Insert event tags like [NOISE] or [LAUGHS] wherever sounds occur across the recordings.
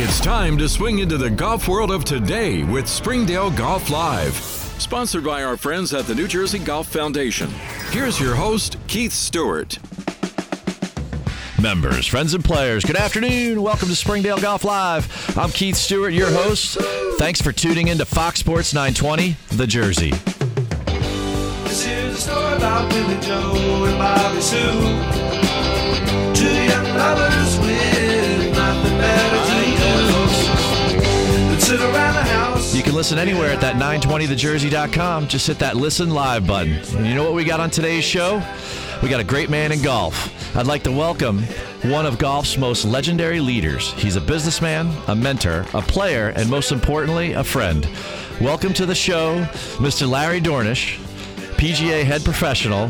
It's time to swing into the golf world of today with Springdale Golf Live. Sponsored by our friends at the New Jersey Golf Foundation. Here's your host, Keith Stewart. Members, friends, and players, good afternoon. Welcome to Springdale Golf Live. I'm Keith Stewart, your host. Thanks for tuning in to Fox Sports 920, The Jersey. This is a story about Billy Joe and Bobby Sue. Two young lovers with nothing better to do than sit around the house. You can listen anywhere at that 920thejersey.com. Just hit that listen live button. And you know what we got on today's show? We got a great man in golf. I'd like to welcome one of golf's most legendary leaders. He's a businessman, a mentor, a player, and most importantly, a friend. Welcome to the show, Mr. Larry Dornisch, PGA head professional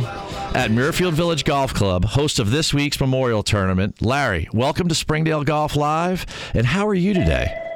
at Muirfield Village Golf Club, host of this week's Memorial Tournament. Larry, welcome to Springdale Golf Live. And how are you today?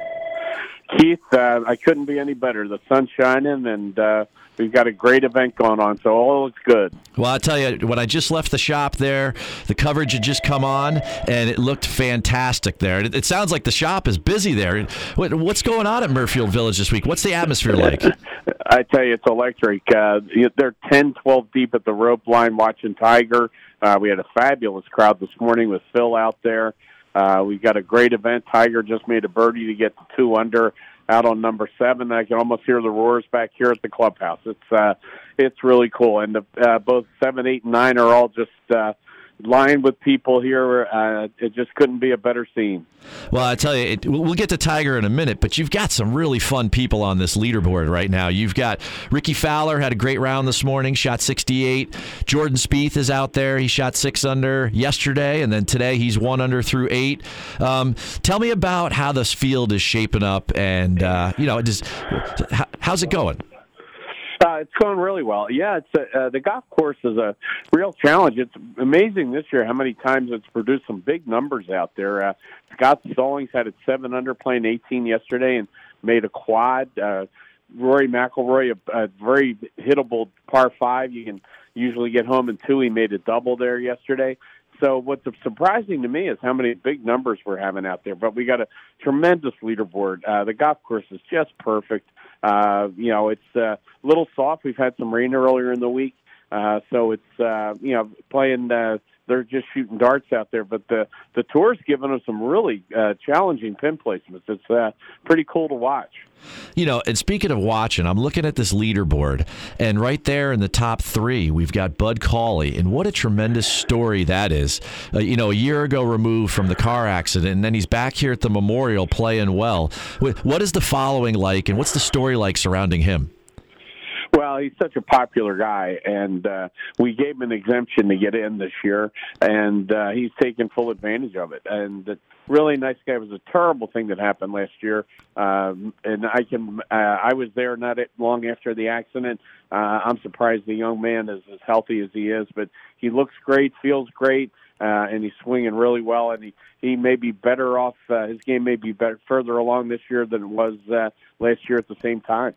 Keith, uh, I couldn't be any better. The sun's shining, and uh, we've got a great event going on, so all looks good. Well, I'll tell you, when I just left the shop there, the coverage had just come on, and it looked fantastic there. It, it sounds like the shop is busy there. What, what's going on at Muirfield Village this week? What's the atmosphere like? [LAUGHS] I tell you, it's electric. Uh, they're 10, 12 deep at the rope line watching Tiger. Uh, we had a fabulous crowd this morning with Phil out there. Uh, we've got a great event. Tiger just made a birdie to get to two under out on number seven. I can almost hear the roars back here at the clubhouse. It's uh, it's really cool, and the, uh, both seven, eight, and nine are all just uh, lined with people here. Uh, it just couldn't be a better scene. Well, I tell you, it, we'll get to Tiger in a minute, but you've got some really fun people on this leaderboard right now. You've got Rickie Fowler had a great round this morning, shot 68. Jordan Spieth is out there; he shot six under yesterday, and then today he's one under through eight. Um, tell me about how this field is shaping up, and uh, you know, how's it going? Uh, it's going really well. Yeah, it's a, uh, the golf course is a real challenge. It's amazing this year how many times it's produced some big numbers out there. Uh, Scott Stallings had it seven under playing 18 yesterday and made a quad. Uh, Rory McIlroy, a, a very hittable par five. You can usually get home in two. He made a double there yesterday. So what's surprising to me is how many big numbers we're having out there. But we got a tremendous leaderboard. Uh, the golf course is just perfect. Uh, you know, it's uh, a little soft. We've had some rain earlier in the week, uh, so it's uh, you know playing. Uh, they're just shooting darts out there, but the the tour's giving them some really uh, challenging pin placements. It's uh, pretty cool to watch. You know, and speaking of watching, I'm looking at this leaderboard, and right there in the top three, we've got Bud Cauley, and what a tremendous story that is. Uh, you know, a year ago removed from the car accident, and then he's back here at the memorial playing well. What is the following like, and what's the story like surrounding him? Well, he's such a popular guy, and uh, we gave him an exemption to get in this year, and uh, he's taken full advantage of it. And really nice guy. It was a terrible thing that happened last year, um, and I can. Uh, I was there not long after the accident. Uh, I'm surprised the young man is as healthy as he is, but he looks great, feels great. Uh, and he's swinging really well, and he he may be better off. Uh, his game may be better further along this year than it was uh, last year at the same time.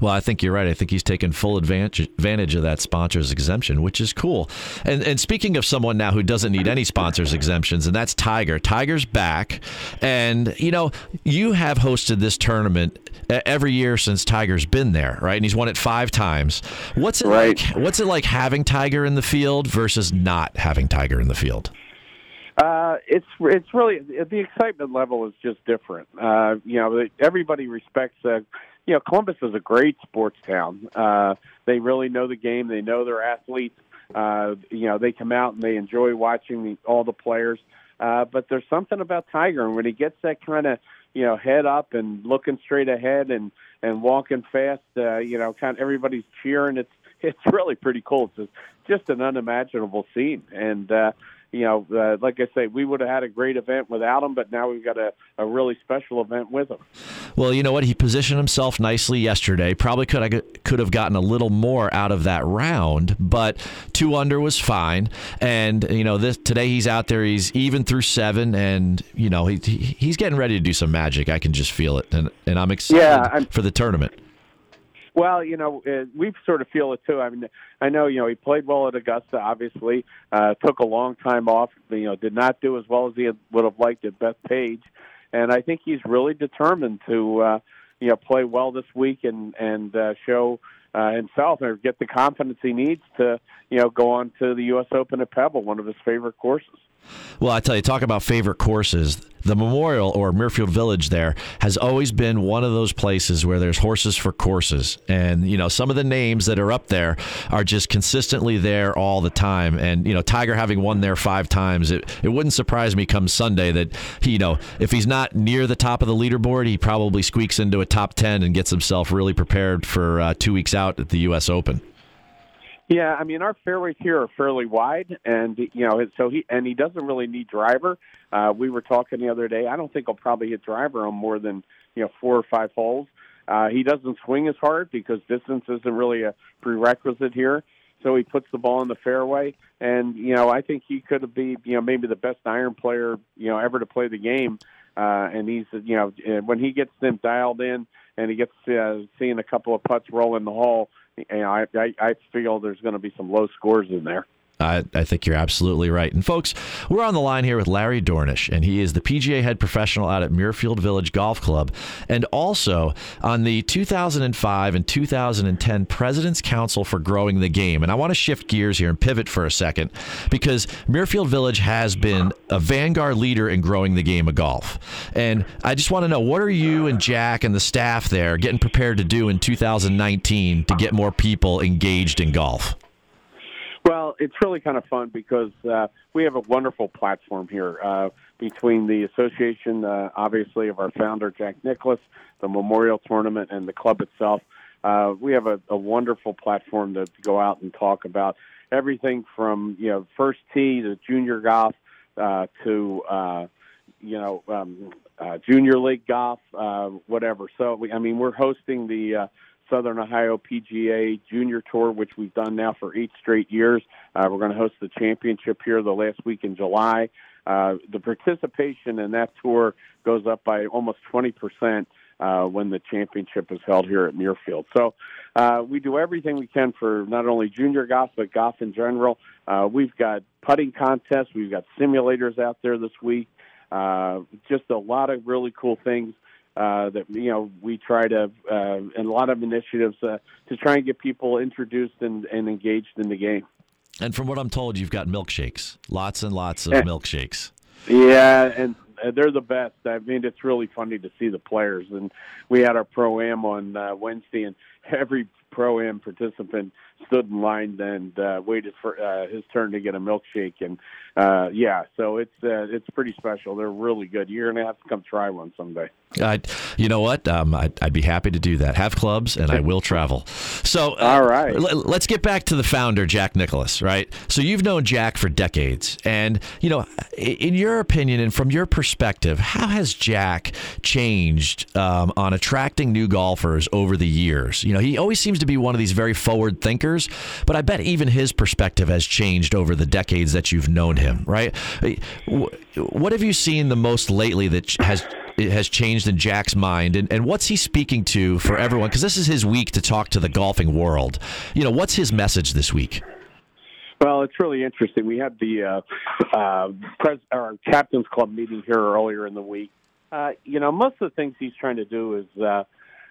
Well, I think you're right. I think he's taken full advantage advantage of that sponsors exemption, which is cool. And and speaking of someone now who doesn't need any sponsors exemptions, and that's Tiger. Tiger's back, and you know you have hosted this tournament every year since Tiger's been there, right? And he's won it five times. What's it Right. like? What's it like having Tiger in the field versus not having Tiger in the field? Uh, it's it's really the excitement level is just different. Uh, you know, everybody respects. Uh, you know, Columbus is a great sports town. Uh, they really know the game. They know their athletes. Uh, you know, they come out and they enjoy watching the, all the players. Uh, but there's something about Tiger, and when he gets that kind of you know head up and looking straight ahead and and walking fast, uh, you know, kind of everybody's cheering. It's [LAUGHS] it's really pretty cool. It's just an unimaginable scene, and uh, you know, uh, like I say, we would have had a great event without him, but now we've got a, a really special event with him. Well, you know what? He positioned himself nicely yesterday. Probably could have could have gotten a little more out of that round, but two under was fine. And you know, this today he's out there. He's even through seven, and you know he, he he's getting ready to do some magic. I can just feel it, and and I'm excited Yeah, I'm- for the tournament. Well, you know, uh, we sort of feel it too. I mean, I know, you know, he played well at Augusta. Obviously, uh, took a long time off. You know, did not do as well as he would have liked at Bethpage. and I think he's really determined to uh, you know play well this week and and uh, show uh, himself or get the confidence he needs to you know go on to the U.S. Open at Pebble, one of his favorite courses. Well, I tell you, talk about favorite courses. The Memorial or Muirfield Village there has always been one of those places where there's horses for courses. And, you know, some of the names that are up there are just consistently there all the time. And, you know, Tiger having won there five times, it, it wouldn't surprise me come Sunday that, he, you know, if he's not near the top of the leaderboard, he probably squeaks into a top 10 and gets himself really prepared for uh, two weeks out at the U.S. Open. Yeah, I mean our fairways here are fairly wide, and you know, so he and he doesn't really need driver. Uh, we were talking the other day. I don't think he'll probably hit driver on more than you know four or five holes. Uh, he doesn't swing as hard because distance isn't really a prerequisite here. So he puts the ball in the fairway, and you know I think he could be you know maybe the best iron player you know ever to play the game. Uh, and he's you know when he gets them dialed in and he gets uh, seeing a couple of putts roll in the hole, you know, I, I, I feel there's going to be some low scores in there. I, I, think you're absolutely right. And folks, we're on the line here with Larry Dornisch, and he is the PGA head professional out at Muirfield Village Golf Club, and also on the 2005 and 2010 President's Council for Growing the Game. And I want to shift gears here and pivot for a second because Muirfield Village has been a vanguard leader in growing the game of golf. And I just want to know what are you and Jack and the staff there getting prepared to do in 2019 to get more people engaged in golf? Well, it's really kind of fun because uh, we have a wonderful platform here uh, between the association, uh, obviously, of our founder, Jack Nicklaus, the Memorial Tournament, and the club itself. Uh, we have a, a wonderful platform to, to go out and talk about everything from you know first tee to junior golf uh, to uh, you know um, uh, junior league golf, uh, whatever. So we, I mean, we're hosting the uh, Southern Ohio PGA Junior Tour, which we've done now for eight straight years. Uh, we're going to host the championship here the last week in July. Uh, the participation in that tour goes up by almost 20 percent uh, when the championship is held here at Muirfield. So uh, we do everything we can for not only junior golf but golf in general. Uh, we've got putting contests, we've got simulators out there this week. Uh, just a lot of really cool things uh, that you know we try to uh, and a lot of initiatives uh, to try and get people introduced and, and engaged in the game. And from what I'm told, you've got milkshakes, lots and lots of milkshakes. Yeah, and they're the best. I mean, it's really funny to see the players. And we had our pro am on uh, Wednesday, and [LAUGHS] every pro am participant stood in line and uh, waited for uh, his turn to get a milkshake. And uh, yeah, so it's uh, it's pretty special. They're really good. You're gonna have to come try one someday. I, you know what? Um, I'd, I'd, be happy to do that. Have clubs, and I will travel. So, uh, all right, l- let's get back to the founder, Jack Nicklaus. Right. So you've known Jack for decades, and you know, in your opinion and from your perspective, how has Jack changed um, on attracting new golfers over the years? You know, he always seems to be one of these very forward thinkers, but I bet even his perspective has changed over the decades that you've known him. Right. What have you seen the most lately that has has changed in Jack's mind, and, and what's he speaking to for everyone? Because this is his week to talk to the golfing world. You know, what's his message this week? Well, it's really interesting. We had the uh, uh, pres- our captains club meeting here earlier in the week. Uh, you know, most of the things he's trying to do is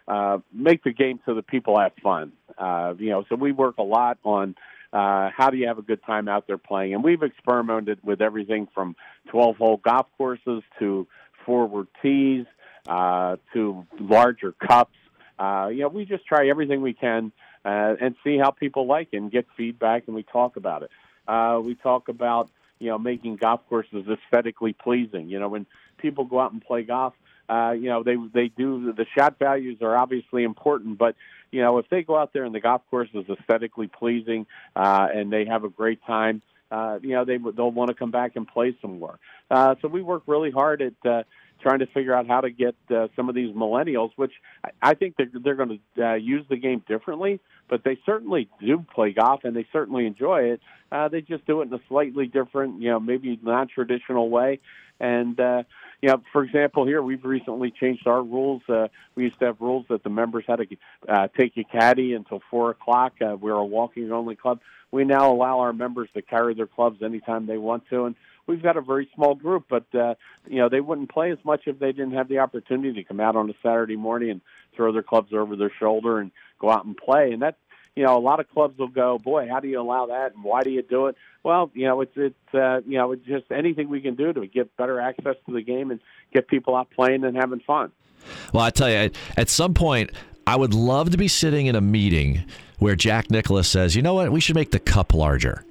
uh, make the game so that people have fun. Uh, you know, so we work a lot on uh, how do you have a good time out there playing, and we've experimented with everything from 12-hole golf courses to forward tees uh, to larger cups. Uh, you know, we just try everything we can uh, and see how people like it and get feedback, and we talk about it. Uh, we talk about you know making golf courses aesthetically pleasing. You know, when people go out and play golf, uh, you know they they do the shot values are obviously important, but you know if they go out there and the golf course is aesthetically pleasing uh, and they have a great time, uh, you know they they'll want to come back and play some more. Uh, so we work really hard at uh, trying to figure out how to get uh, some of these millennials, which I, think they're, they're going to uh, use the game differently, but they certainly do play golf and they certainly enjoy it. Uh, they just do it in a slightly different, you know, maybe non-traditional way. And uh, you know, for example, here we've recently changed our rules. Uh, we used to have rules that the members had to uh, take a caddy until four o'clock. Uh, we're a walking-only club. We now allow our members to carry their clubs anytime they want to, and we've got a very small group, but uh, you know they wouldn't play as much if they didn't have the opportunity to come out on a Saturday morning and throw their clubs over their shoulder and go out and play. And that you know, a lot of clubs will go, boy, how do you allow that, and why do you do it? Well, you know, it's it's uh, you know, it's just anything we can do to get better access to the game and get people out playing and having fun. Well, I tell you, at some point, I would love to be sitting in a meeting where Jack Nicklaus says, "You know what? We should make the cup larger."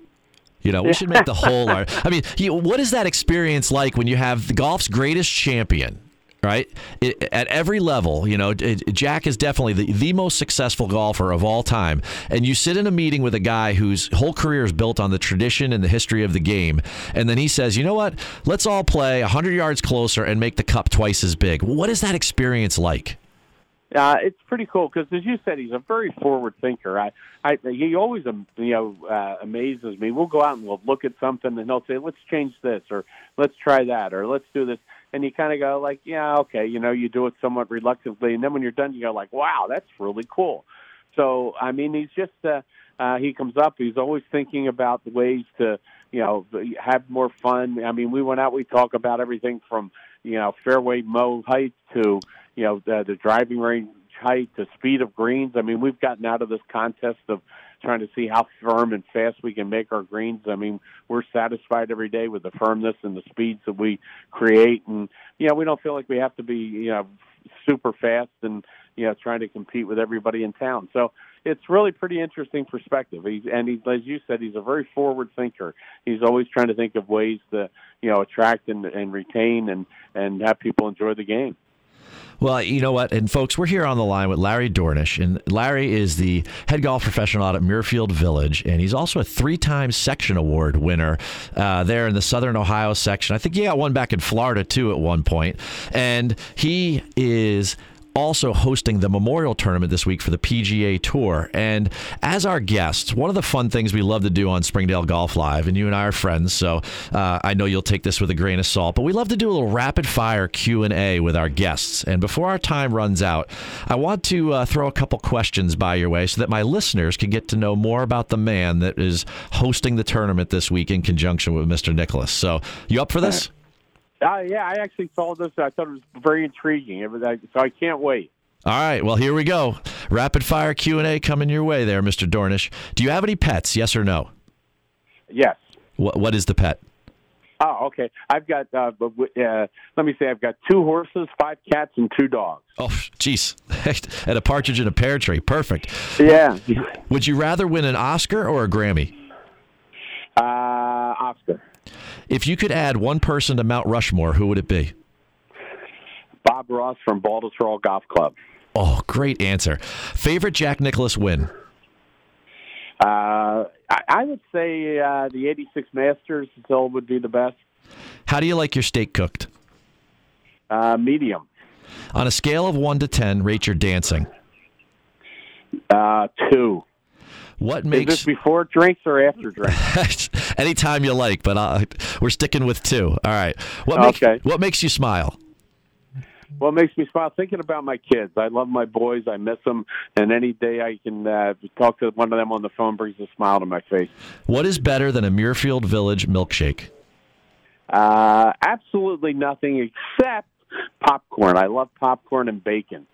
You know, we should make the whole. [LAUGHS] I mean, what is that experience like when you have the golf's greatest champion right? It, at every level, you know, it, Jack is definitely the, the most successful golfer of all time. And you sit in a meeting with a guy whose whole career is built on the tradition and the history of the game. And then he says, you know what? Let's all play 100 yards closer and make the cup twice as big. What is that experience like? Uh, it's pretty cool because, as you said, he's a very forward thinker. I, I, he always, um, you know, uh, amazes me. We'll go out and we'll look at something, and he'll say, "Let's change this," or "Let's try that," or "Let's do this." And you kind of go like, yeah, okay, you know, you do it somewhat reluctantly, and then when you're done, you go like, wow, that's really cool. So I mean, he's just uh, uh, he comes up. He's always thinking about the ways to you know have more fun. I mean, we went out. We talk about everything from you know fairway mow height to you know the, the driving range height to speed of greens. I mean, we've gotten out of this contest of trying to see how firm and fast we can make our greens. I mean, we're satisfied every day with the firmness and the speeds that we create, and you know, we don't feel like we have to be you know super fast and you know trying to compete with everybody in town. So it's really pretty interesting perspective. He's and he's as you said, he's a very forward thinker. He's always trying to think of ways to you know attract and, and retain and and have people enjoy the game. Well, you know what? And folks, we're here on the line with Larry Dornisch. And Larry is the head golf professional out at Muirfield Village. And he's also a three time section award winner uh, there in the Southern Ohio section. I think he got one back in Florida, too, at one point. And he is also hosting the Memorial Tournament this week for the PGA Tour. And as our guests, one of the fun things we love to do on Springdale Golf Live, and you and I are friends, so uh, I know you'll take this with a grain of salt, but we love to do a little rapid fire Q and A with our guests. And before our time runs out, I want to uh, throw a couple questions by your way so that my listeners can get to know more about the man that is hosting the tournament this week in conjunction with Mr. Nicklaus. So, you up for this? Uh, yeah, I actually saw this. I thought it was very intriguing. It was, so I can't wait. All right, well here we go. Rapid fire Q and A coming your way, there, Mr. Dornisch. Do you have any pets? Yes or no? Yes. What What is the pet? Oh, okay. I've got. Uh, uh, let me say, I've got two horses, five cats, and two dogs. Oh, jeez, [LAUGHS] and a partridge in a pear tree. Perfect. Yeah. Would you rather win an Oscar or a Grammy? Uh, Oscar. If you could add one person to Mount Rushmore, who would it be? Bob Ross from Baltusrol Golf Club. Oh, great answer. Favorite Jack Nicklaus win? Uh, I, I would say uh, the 86 Masters still would be the best. How do you like your steak cooked? Uh, medium. On a scale of 1 to 10, rate your dancing. Uh, two. What makes Is this before drinks or after drinks? [LAUGHS] Anytime you like, but uh, we're sticking with two. All right. What makes, Okay. What makes you smile? It makes me smile thinking about my kids. I love my boys. I miss them, and any day I can uh, talk to one of them on the phone brings a smile to my face. What is better than a Muirfield Village milkshake? Uh, absolutely nothing except popcorn. I love popcorn and bacon.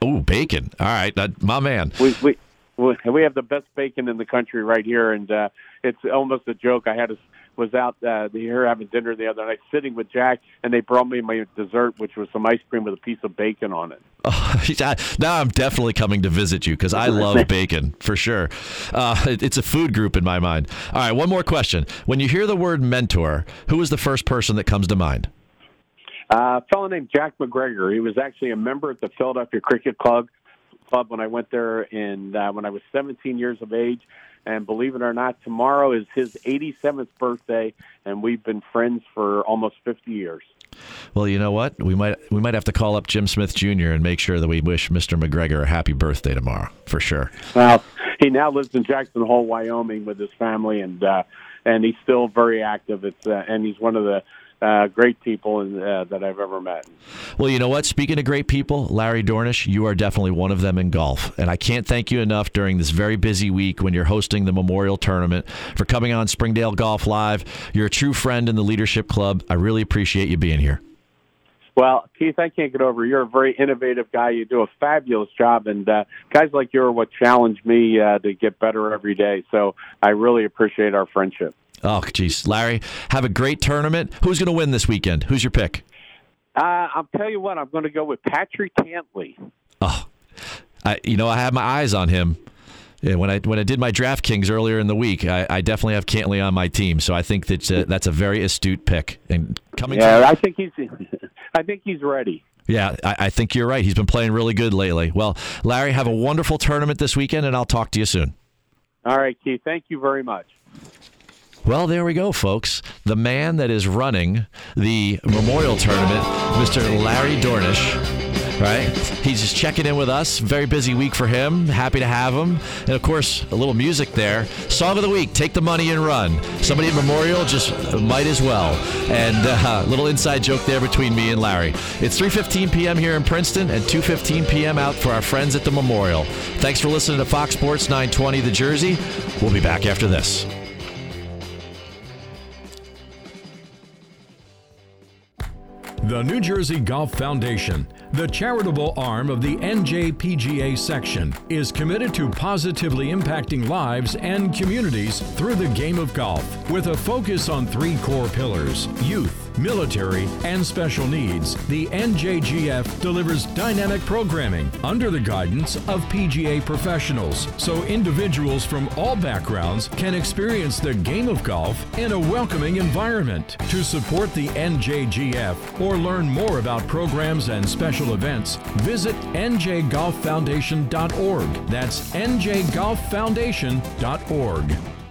Oh, bacon. All right, my man. We we we we have the best bacon in the country right here, and uh, it's almost a joke. I had a, was out uh, here having dinner the other night, sitting with Jack, and they brought me my dessert, which was some ice cream with a piece of bacon on it. [LAUGHS] Oh, now I'm definitely coming to visit you because I [LAUGHS] love bacon for sure. Uh, it- it's a food group in my mind. All right, one more question. When you hear the word mentor, who is the first person that comes to mind? Uh, a fellow named Jack McGregor. He was actually a member at the Philadelphia Cricket Club. Club when I went there in uh, when I was 17 years of age, and believe it or not, tomorrow is his 87th birthday, and we've been friends for almost 50 years. Well, you know what? We might we might have to call up Jim Smith Jr. and make sure that we wish Mr. McGregor a happy birthday tomorrow for sure. Well, he now lives in Jackson Hole, Wyoming, with his family, and uh, and he's still very active. It's uh, and he's one of the uh, great people uh, that I've ever met. Well, you know what? Speaking of great people, Larry Dornisch, you are definitely one of them in golf. And I can't thank you enough during this very busy week when you're hosting the Memorial Tournament for coming on Springdale Golf Live. You're a true friend in the Leadership Club. I really appreciate you being here. Well, Keith, I can't get over. You're a very innovative guy. You do a fabulous job, and uh, guys like you are what challenge me uh, to get better every day. So I really appreciate our friendship. Oh, geez, Larry, have a great tournament. Who's going to win this weekend? Who's your pick? Uh, I'll tell you what. I'm going to go with Patrick Cantlay. Oh, I, you know, I have my eyes on him. Yeah, when I when I did my DraftKings earlier in the week, I, I definitely have Cantlay on my team. So I think that uh, that's a very astute pick. And coming, yeah, to, I think he's, [LAUGHS] I think he's ready. Yeah, I, I think you're right. He's been playing really good lately. Well, Larry, have a wonderful tournament this weekend, and I'll talk to you soon. All right, Keith. Thank you very much. Well, there we go, folks. The man that is running the Memorial Tournament, Mr. Larry Dornisch. Right? He's just checking in with us. Very busy week for him. Happy to have him. And of course, a little music there. Song of the week, Take the Money and Run. Somebody at Memorial just might as well. And a uh, [LAUGHS] little inside joke there between me and Larry. It's 3.15 p.m. here in Princeton and 2.15 p.m. out for our friends at the Memorial. Thanks for listening to Fox Sports 920 The Jersey. We'll be back after this. The New Jersey Golf Foundation, the charitable arm of the NJPGA section, is committed to positively impacting lives and communities through the game of golf with a focus on three core pillars youth military, and special needs, the NJGF delivers dynamic programming under the guidance of PGA professionals so individuals from all backgrounds can experience the game of golf in a welcoming environment. To support the NJGF or learn more about programs and special events, visit njgolffoundation.org. That's njgolffoundation.org.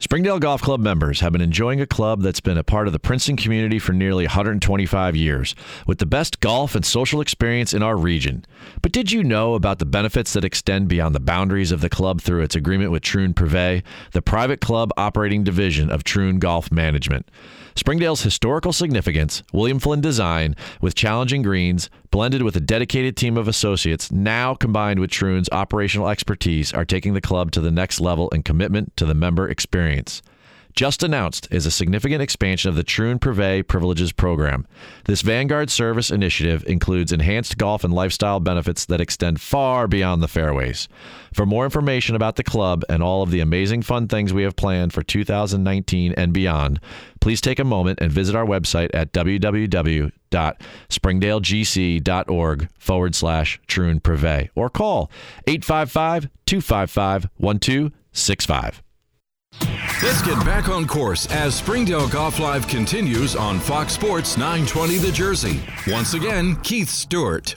Springdale Golf Club members have been enjoying a club that's been a part of the Princeton community for nearly 125 years, with the best golf and social experience in our region. But did you know about the benefits that extend beyond the boundaries of the club through its agreement with Troon Privé, the private club operating division of Troon Golf Management? Springdale's historical significance, William Flynn design, with challenging greens, blended with a dedicated team of associates, now combined with Troon's operational expertise, are taking the club to the next level in commitment to the member experience just announced is a significant expansion of the Troon Privé Privileges program. This Vanguard service initiative includes enhanced golf and lifestyle benefits that extend far beyond the fairways. For more information about the club and all of the amazing fun things we have planned for 2019 and beyond, please take a moment and visit our website at www.springdalegc.org forward slash Troon Privé or call 855 255 1265. Let's get back on course as Springdale Golf Live continues on Fox Sports 920 The Jersey. Once again, Keith Stewart.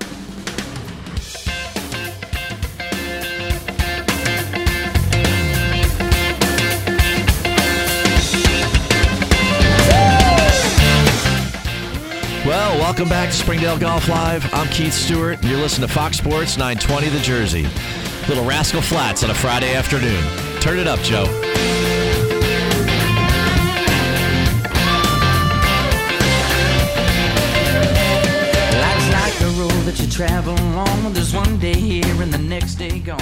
Well, welcome back to Springdale Golf Live. I'm Keith Stewart. You're listening to Fox Sports 920 The Jersey. Little Rascal Flatts on a Friday afternoon. Turn it up, Joe. That you travel on. There's one day here and the next day gone.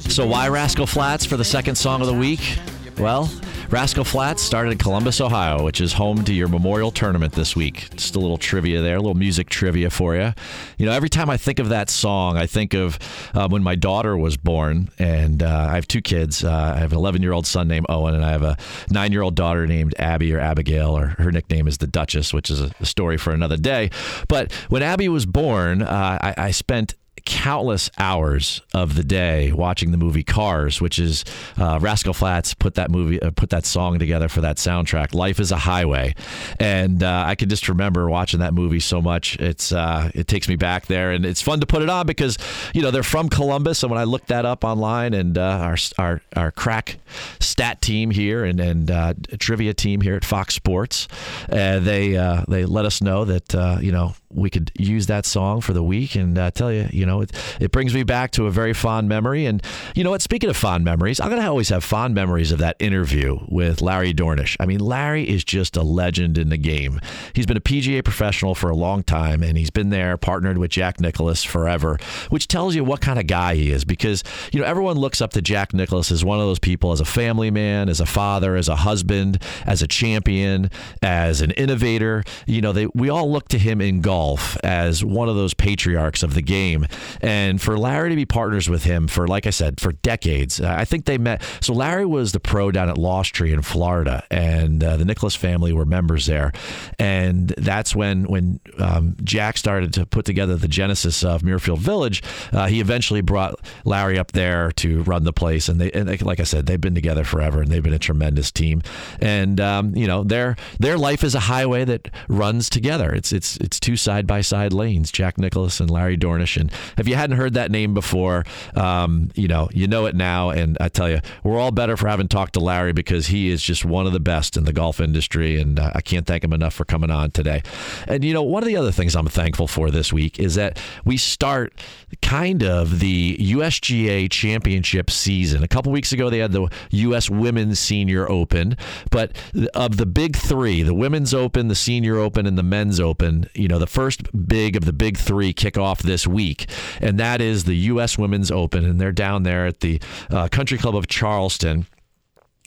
So why Rascal Flatts for the second song of the week? Well, Rascal Flatts started in Columbus, Ohio, which is home to your Memorial Tournament this week. Just a little trivia there, a little music trivia for you. You know, every time I think of that song, I think of uh, when my daughter was born, and uh, I have two kids. Uh, I have an 11 year old son named Owen, and I have a nine year old daughter named Abby or Abigail, or her nickname is the Duchess, which is a, a story for another day. But when Abby was born, uh, I, I spent countless hours of the day watching the movie Cars, which is uh, Rascal Flatts put that movie, uh, put that song together for that soundtrack. Life is a highway, and uh, I can just remember watching that movie so much. It's uh, it takes me back there, and it's fun to put it on because you know they're from Columbus, and when I looked that up online, and uh, our our our crack stat team here and and uh, trivia team here at Fox Sports, they they let us know that you know we could use that song for the week. And uh, tell you, you know, it, it brings me back to a very fond memory. And you know what? Speaking of fond memories, I'm going to always have fond memories of that interview with Larry Dornisch. I mean, Larry is just a legend in the game. He's been a PGA professional for a long time, and he's been there partnered with Jack Nicklaus forever, which tells you what kind of guy he is. Because you know, everyone looks up to Jack Nicklaus as one of those people, as a family man, as a father, as a husband, as a champion, as an innovator. You know, they we all look to him in golf as one of those patriarchs of the game. And for Larry to be partners with him for, like I said, for decades, I think they met. So Larry was the pro down at Lost Tree in Florida, and uh, the Nicklaus family were members there. And that's when when um, Jack started to put together the genesis of Muirfield Village. Uh, he eventually brought Larry up there to run the place, and they, and they, like I said, they've been together forever, and they've been a tremendous team. And um, you know, their their life is a highway that runs together. It's it's it's two side by side lanes. Jack Nicklaus and Larry Dornisch. And if you hadn't heard that name before, um, you know you know it now. And I tell you, we're all better for having talked to Larry because he is just one of the best in the golf industry, and uh, I can't thank him enough for coming on today. And you know, one of the other things I'm thankful for this week is that we start kind of the USGA championship season. A couple weeks ago, they had the U.S. Women's Senior Open, but of the big three, the Women's Open, the Senior Open, and the Men's Open, you know, the first big of the big three kick off this week, and that is the U.S. Women's Open, and they're down there at the uh, Country Club of Charleston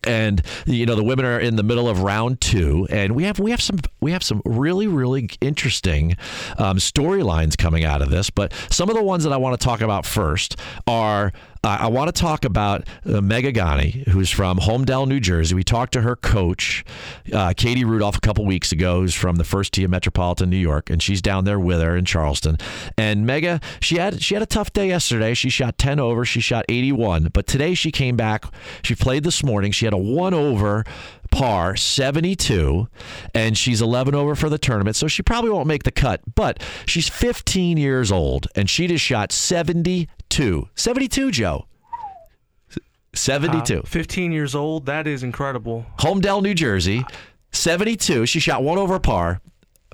and you know the women are in the middle of round two and we have we have some we have some really really interesting um, storylines coming out of this but some of the ones that i want to talk about first are uh, I want to talk about uh, who's from Holmdel, New Jersey. We talked to her coach, uh, Katie Rudolph, a couple weeks ago, who's from the first tee of Metropolitan New York, and she's down there with her in Charleston. And Megha, she had she had a tough day yesterday. She shot 10 over, she shot 81, but today she came back. She played this morning. She had a one over par 72 and she's 11 over for the tournament so she probably won't make the cut but she's 15 years old and she just shot 72 72 joe 72 Uh, 15 years old. That is incredible. Holmdel, New Jersey. 72. She shot one over par.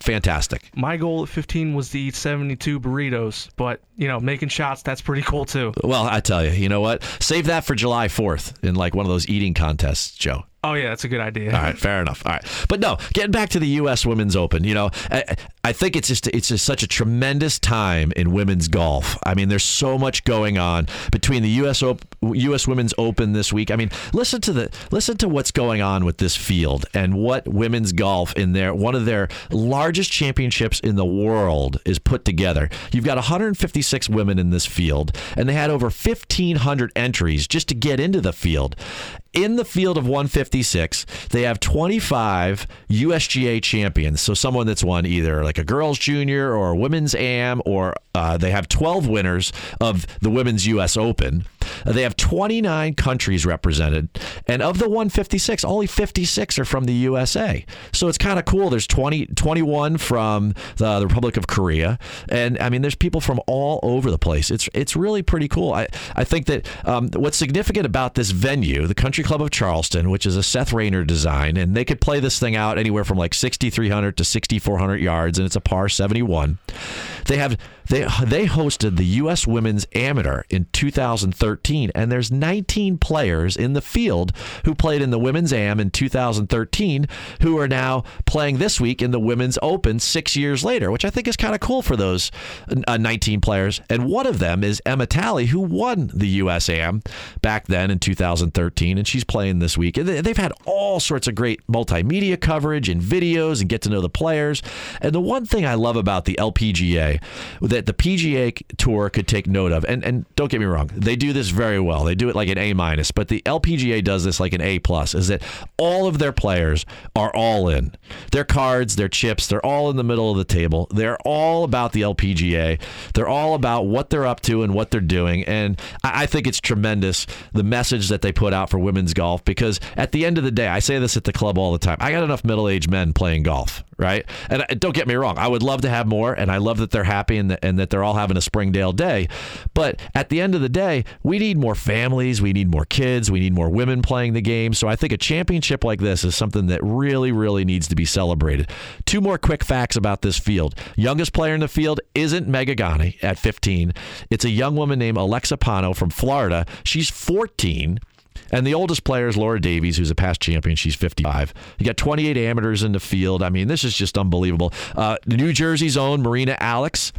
Fantastic. My goal at 15 was to eat 72 burritos, but you know, making shots that's pretty cool too. Well, I tell you, you know what? Save that for July 4th in like one of those eating contests, Joe. Oh yeah, that's a good idea. All right, fair enough. All right, but no, getting back to the U.S. Women's Open, you know, I, I think it's just it's just such a tremendous time in women's golf. I mean, there's so much going on between the U.S. Op- U.S. Women's Open this week. I mean, listen to the listen to what's going on with this field and what women's golf in their one of their largest championships in the world is put together. You've got 156 women in this field, and they had over 1,500 entries just to get into the field in the field of 156, they have 25 USGA champions. So someone that's won either like a girls junior or a women's AM, or uh, they have 12 winners of the women's U.S. Open. They have 29 countries represented, and of the 156, only 56 are from the USA. So it's kind of cool. There's 20, 21 from the, the Republic of Korea, and I mean, there's people from all over the place. It's it's really pretty cool. I I think that um, what's significant about this venue, the Country Club of Charleston, which is a Seth Rayner design, and they could play this thing out anywhere from like 6,300 to 6,400 yards, and it's a par 71. They have they they hosted the U.S. Women's Amateur in 2013, and there's 19 players in the field who played in the Women's Am in 2013 who are now playing this week in the Women's Open six years later, which I think is kind of cool for those uh, 19 players. And one of them is Emma Talley, who won the U.S. Am back then in 2013, and she's playing this week. And they've had all sorts of great multimedia coverage and videos and get to know the players. And the one thing I love about the LPGA that the PGA Tour could take note of, and, and don't get me wrong, they do this very well. They do it like an A minus, but the LPGA does this like an A plus. Is that all of their players are all in their cards, their chips, they're all in the middle of the table. They're all about the LPGA. They're all about what they're up to and what they're doing. And I, I think it's tremendous the message that they put out for women's golf because at the end of the day, I say this at the club all the time. I got enough middle aged men playing golf, right? And uh, don't get me wrong, I would love to have more, and I love that they're happy and, and that they're all having a Springdale day. But at the end of the day, we need more families, we need more kids, we need more women playing the game. So I think a championship like this is something that really, really needs to be celebrated. Two more quick facts about this field. Youngest player in the field isn't Megha Ganne at 15. It's a young woman named Alexa Pano from Florida. She's 14. And the oldest player is Laura Davies, who's a past champion. She's 55. You got 28 amateurs in the field. I mean, this is just unbelievable. Uh, New Jersey's own Marina Alex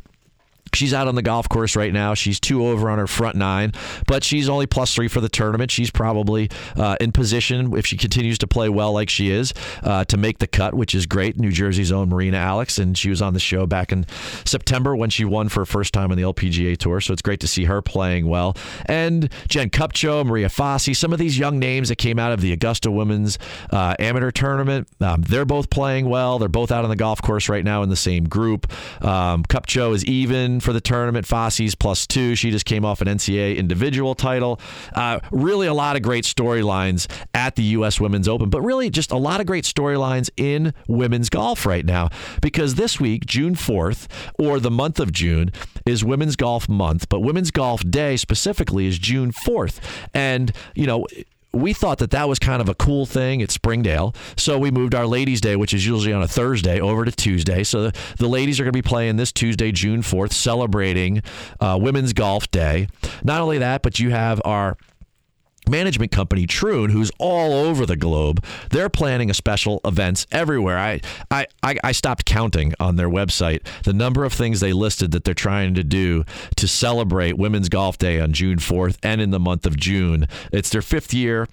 She's out on the golf course right now. She's two over on her front nine, but she's only plus three for the tournament. She's probably uh, in position, if she continues to play well like she is, uh, to make the cut, which is great. New Jersey's own Marina Alex, and she was on the show back in September when she won for her first time on the LPGA Tour. So it's great to see her playing well. And Jen Kupcho, Maria Fassi, some of these young names that came out of the Augusta Women's uh, Amateur Tournament, um, they're both playing well. They're both out on the golf course right now in the same group. Um, Kupcho is even for the tournament. Fassi's plus two. She just came off an NCAA individual title. Uh, really, a lot of great storylines at the U.S. Women's Open, but really just a lot of great storylines in women's golf right now because this week, June 4th, or the month of June, is Women's Golf Month, but Women's Golf Day specifically is June 4th. And, you know, we thought that that was kind of a cool thing at Springdale. So we moved our Ladies' Day, which is usually on a Thursday, over to Tuesday. So the, the ladies are going to be playing this Tuesday, June 4th, celebrating uh, Women's Golf Day. Not only that, but you have our management company Troon, who's all over the globe. They're planning a special events everywhere. I, I, I, stopped counting on their website the number of things they listed that they're trying to do to celebrate Women's Golf Day on June 4th and in the month of June. It's their fifth year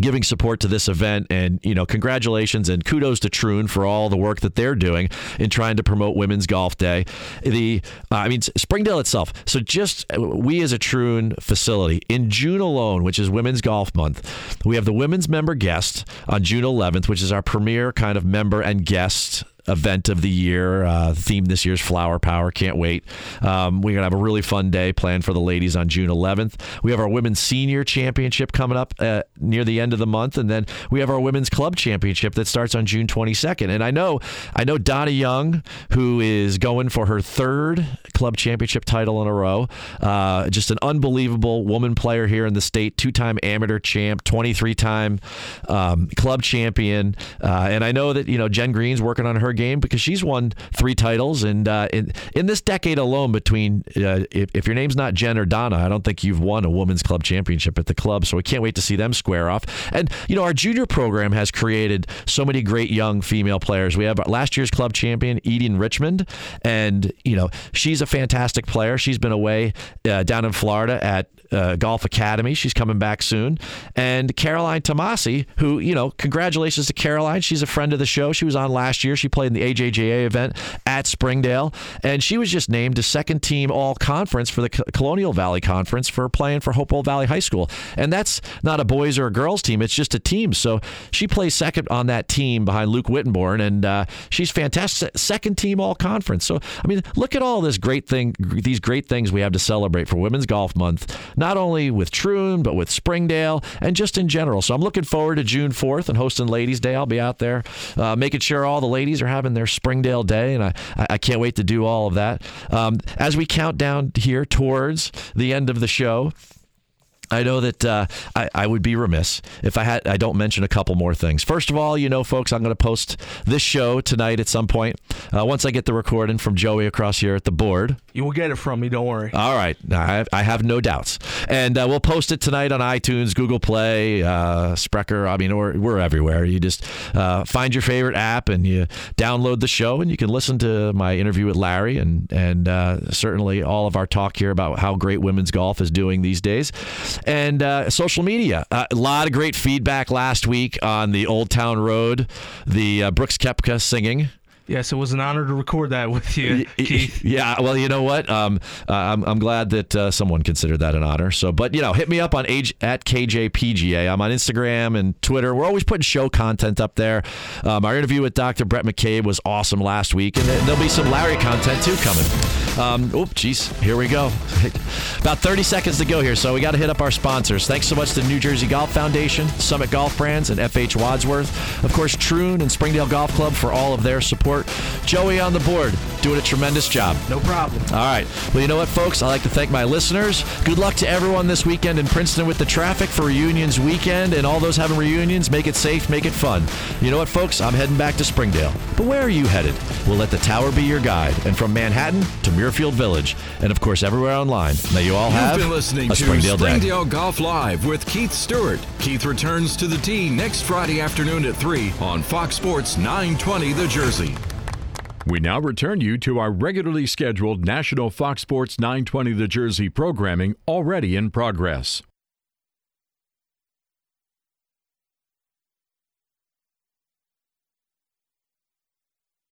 giving support to this event. And, you know, congratulations and kudos to Troon for all the work that they're doing in trying to promote Women's Golf Day. The, uh, I mean, Springdale itself. So just uh, we as a Troon facility in June alone, which is Women's Golf Month, we have the women's member guest on June 11th, which is our premier kind of member and guest event of the year. Uh, theme this year's Flower Power. Can't wait. Um, we're going to have a really fun day planned for the ladies on June 11th. We have our Women's Senior Championship coming up uh, near the end of the month. And then we have our Women's Club Championship that starts on June 22nd. And I know, I know Donna Young, who is going for her third club championship title in a row. Uh, just an unbelievable woman player here in the state, two time amateur champ, 23 time um, club champion. Uh, and I know that, you know, Jen Green's working on her game because she's won three titles. And uh, in, in this decade alone, between uh, if, if, your name's not Jen or Donna, I don't think you've won a women's club championship at the club. So we can't wait to see them square off. And, you know, our junior program has created so many great young female players. We have last year's club champion, Eden Richmond. And, you know, she's a fantastic player. She's been away uh, down in Florida at uh, Golf Academy. She's coming back soon. And Caroline Tomasi, who, you know, congratulations to Caroline. She's a friend of the show. She was on last year. She played in the AJGA event at Springdale. And she was just named a second team all conference for the Colonial Valley Conference for playing for Hopewell Valley High School. And that's not a boys or a girls team, it's just a team. So she plays second on that team behind Luke Wittenborn. And uh, she's fantastic. Second team all conference. So, I mean, look at all this great thing, these great things we have to celebrate for Women's Golf Month not only with Troon, but with Springdale and just in general. So I'm looking forward to June 4th and hosting Ladies' Day. I'll be out there uh, making sure all the ladies are having their Springdale Day, and I, I can't wait to do all of that. Um, as we count down here towards the end of the show, I know that uh, I, I, would be remiss if I had I don't mention a couple more things. First of all, you know, folks, I'm going to post this show tonight at some point. Uh, once I get the recording from Joey across here at the board, you will get it from me. Don't worry. All right, I have, I have no doubts, and uh, we'll post it tonight on iTunes, Google Play, uh, Spreaker. I mean, we're, we're everywhere. You just uh, find your favorite app and you download the show, and you can listen to my interview with Larry and and uh, certainly all of our talk here about how great women's golf is doing these days and uh, social media. Uh, a lot of great feedback last week on the Old Town Road, the uh, Brooks Koepka singing Yes, it was an honor to record that with you, Keith. Yeah, well, you know what? Um, uh, I'm, I'm glad that uh, someone considered that an honor. So, but you know, hit me up on age at KJPGA. I'm on Instagram and Twitter. We're always putting show content up there. Um, our interview with Dr. Brett McCabe was awesome last week, and there'll be some Larry content too coming. Um, oh, jeez, here we go. [LAUGHS] About 30 seconds to go here, so we got to hit up our sponsors. Thanks so much to New Jersey Golf Foundation, Summit Golf Brands, and FH Wadsworth. Of course, Troon and Springdale Golf Club for all of their support. Joey on the board, doing a tremendous job. No problem. All right. Well, you know what, folks? I'd like to thank my listeners. Good luck to everyone this weekend in Princeton with the traffic for reunions weekend and all those having reunions. Make it safe, make it fun. You know what, folks? I'm heading back to Springdale. But where are you headed? We'll let the tower be your guide. And from Manhattan to Muirfield Village, and of course, everywhere online. May you all have You've been listening a to Springdale, Springdale, day. Golf Live with Keith Stewart. Keith returns to the tee next Friday afternoon at 3 on Fox Sports 920 The Jersey. We now return you to our regularly scheduled National Fox Sports 920 The Jersey programming already in progress.